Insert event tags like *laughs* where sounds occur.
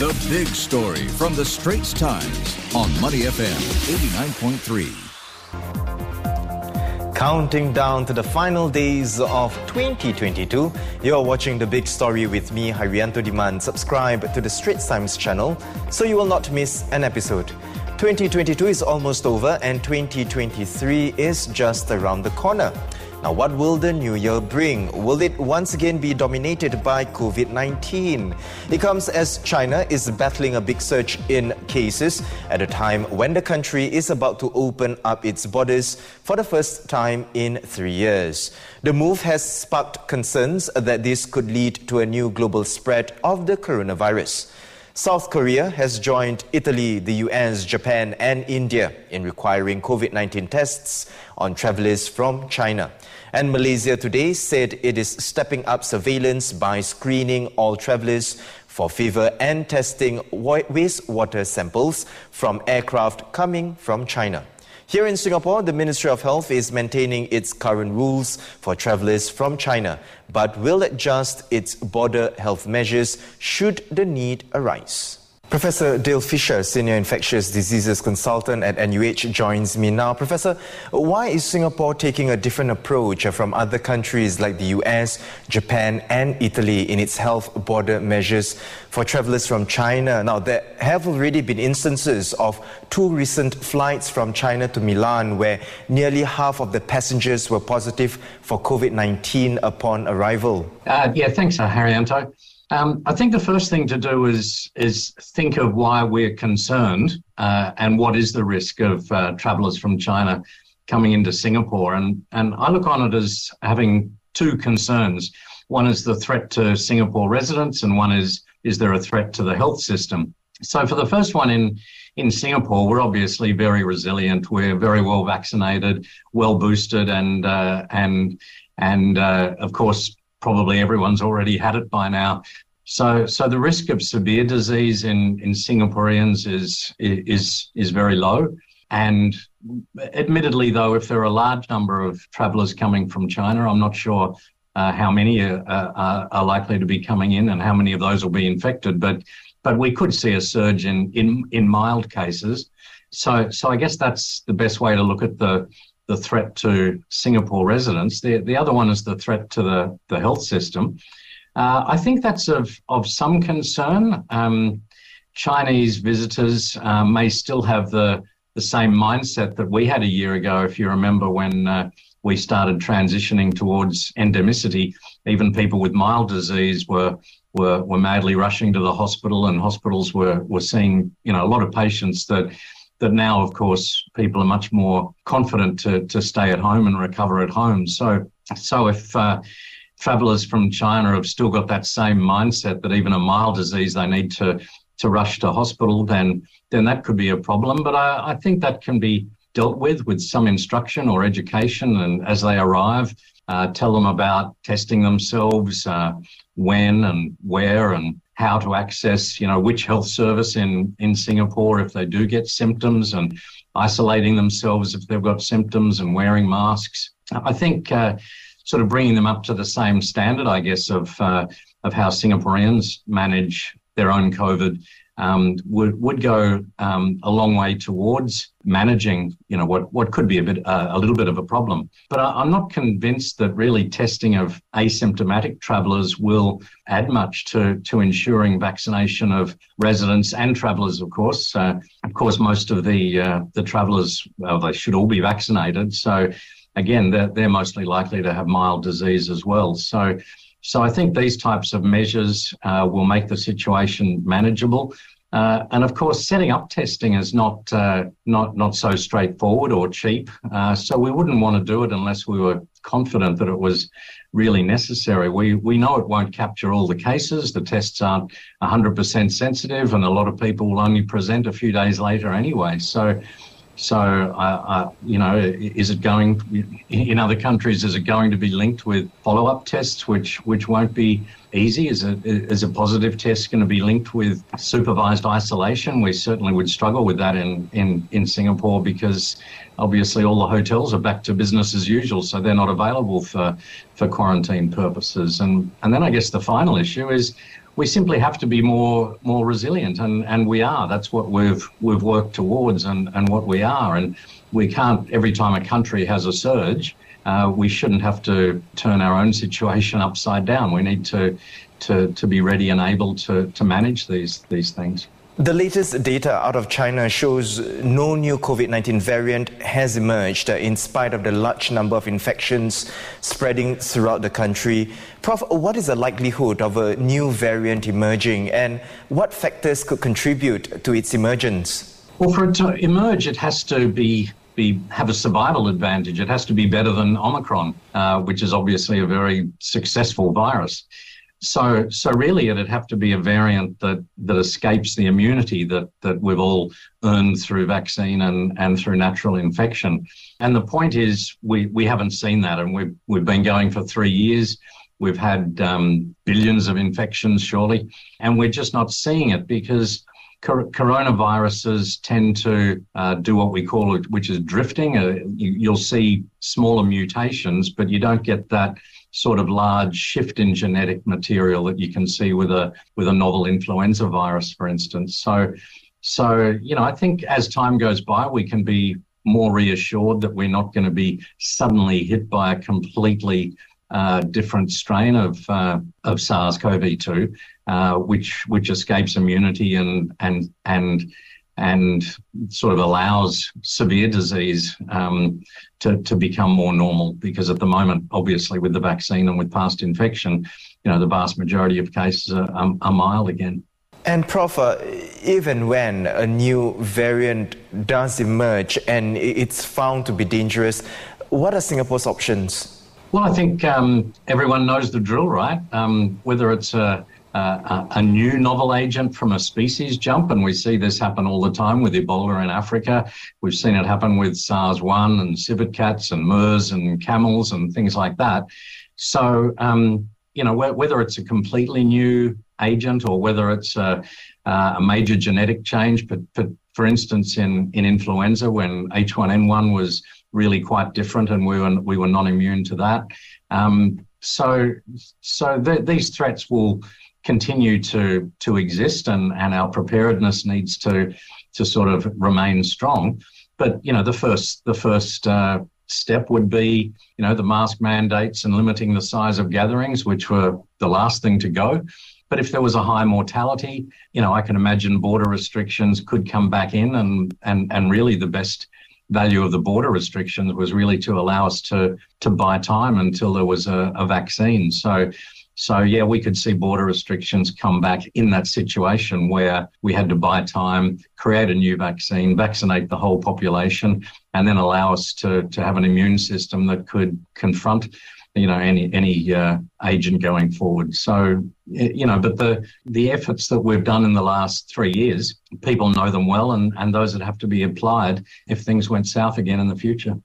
The big story from the Straits Times on Money FM 89.3. Counting down to the final days of 2022, you're watching The Big Story with me, Hairianto Diman. Subscribe to the Straits Times channel so you will not miss an episode. 2022 is almost over and 2023 is just around the corner. Now, what will the new year bring? Will it once again be dominated by COVID 19? It comes as China is battling a big surge in cases at a time when the country is about to open up its borders for the first time in three years. The move has sparked concerns that this could lead to a new global spread of the coronavirus. South Korea has joined Italy, the US, Japan, and India in requiring COVID 19 tests on travelers from China. And Malaysia today said it is stepping up surveillance by screening all travelers for fever and testing wastewater samples from aircraft coming from China. Here in Singapore, the Ministry of Health is maintaining its current rules for travelers from China, but will adjust its border health measures should the need arise. Professor Dale Fisher, Senior Infectious Diseases Consultant at NUH, joins me now. Professor, why is Singapore taking a different approach from other countries like the US, Japan, and Italy in its health border measures for travelers from China? Now, there have already been instances of two recent flights from China to Milan where nearly half of the passengers were positive for COVID 19 upon arrival. Uh, yeah, thanks, Harry Hairianto. Um, I think the first thing to do is is think of why we're concerned uh, and what is the risk of uh, travellers from China coming into Singapore. And and I look on it as having two concerns. One is the threat to Singapore residents, and one is is there a threat to the health system. So for the first one in in Singapore, we're obviously very resilient. We're very well vaccinated, well boosted, and uh, and and uh, of course probably everyone's already had it by now. So, so the risk of severe disease in, in Singaporeans is, is, is very low. And admittedly, though, if there are a large number of travellers coming from China, I'm not sure uh, how many are, are, are, likely to be coming in and how many of those will be infected. But, but we could see a surge in, in, in mild cases. So, so I guess that's the best way to look at the, the threat to Singapore residents. The, the other one is the threat to the, the health system. Uh, I think that's of, of some concern. Um, Chinese visitors uh, may still have the, the same mindset that we had a year ago, if you remember when uh, we started transitioning towards endemicity. Even people with mild disease were, were, were madly rushing to the hospital, and hospitals were, were seeing you know, a lot of patients that that now, of course, people are much more confident to, to stay at home and recover at home. So, so if uh, travellers from China have still got that same mindset that even a mild disease they need to to rush to hospital, then then that could be a problem. But I, I think that can be dealt with with some instruction or education, and as they arrive, uh, tell them about testing themselves, uh, when and where and how to access, you know, which health service in, in Singapore if they do get symptoms and isolating themselves if they've got symptoms and wearing masks. I think uh, sort of bringing them up to the same standard, I guess, of, uh, of how Singaporeans manage their own COVID um, would would go um, a long way towards managing, you know, what what could be a bit uh, a little bit of a problem. But I, am not convinced that really testing of asymptomatic travellers will add much to to ensuring vaccination of residents and travellers. Of course, uh, of course, most of the uh, the travellers, well, they should all be vaccinated. So again, they're, they're mostly likely to have mild disease as well. So so I think these types of measures uh, will make the situation manageable. Uh, and of course, setting up testing is not uh, not not so straightforward or cheap. Uh, so we wouldn't want to do it unless we were confident that it was really necessary. We we know it won't capture all the cases. The tests aren't 100% sensitive, and a lot of people will only present a few days later anyway. So so, uh, uh, you know, is it going in other countries? Is it going to be linked with follow-up tests, which which won't be easy? Is it is a positive test going to be linked with supervised isolation? We certainly would struggle with that in in in Singapore because obviously all the hotels are back to business as usual, so they're not available for for quarantine purposes. And and then I guess the final issue is we simply have to be more more resilient, and, and we are. That's what we've we've worked towards, and, and what we are. And we can't every time a country has a surge, uh, we shouldn't have to turn our own situation *laughs* upside down. We need to to, to be ready and able to, to manage these these things. The latest data out of China shows no new COVID 19 variant has emerged in spite of the large number of infections spreading throughout the country. Prof, what is the likelihood of a new variant emerging and what factors could contribute to its emergence? Well, for it to emerge, it has to be be, have a survival advantage. It has to be better than Omicron, uh, which is obviously a very successful virus. So, so really, it'd have to be a variant that that escapes the immunity that that we've all earned through vaccine and and through natural infection. And the point is, we we haven't seen that, and we've we've been going for three years. We've had um, billions of infections, surely, and we're just not seeing it because coronaviruses tend to uh, do what we call it, which is drifting. Uh, you, will see smaller mutations, but you don't get that sort of large shift in genetic material that you can see with a with a novel influenza virus, for instance. So, so you know, I think as time goes by, we can be more reassured that we're not going to be suddenly hit by a completely uh, different strain of uh, of SARS-CoV-2, uh, which which escapes immunity and and and and sort of allows severe disease um, to, to become more normal. Because at the moment, obviously, with the vaccine and with past infection, you know, the vast majority of cases are, are, are mild again. And Prof, uh, even when a new variant does emerge and it's found to be dangerous, what are Singapore's options? Well, I think um, everyone knows the drill, right? Um, whether it's a uh, a new novel agent from a species jump, and we see this happen all the time with Ebola in Africa. We've seen it happen with SARS-1 and civet cats and MERS and camels and things like that. So, um, you know, whether it's a completely new agent or whether it's a, a major genetic change, but, but for instance, in, in influenza, when H1N1 was really quite different and we were, we were non immune to that. Um, so, so th- these threats will continue to to exist, and and our preparedness needs to to sort of remain strong. But you know, the first the first uh, step would be you know the mask mandates and limiting the size of gatherings, which were the last thing to go. But if there was a high mortality, you know, I can imagine border restrictions could come back in, and and and really the best value of the border restrictions was really to allow us to to buy time until there was a, a vaccine. So so, yeah, we could see border restrictions come back in that situation where we had to buy time, create a new vaccine, vaccinate the whole population, and then allow us to, to have an immune system that could confront you know any any uh, agent going forward. So you know but the the efforts that we've done in the last 3 years people know them well and and those that have to be applied if things went south again in the future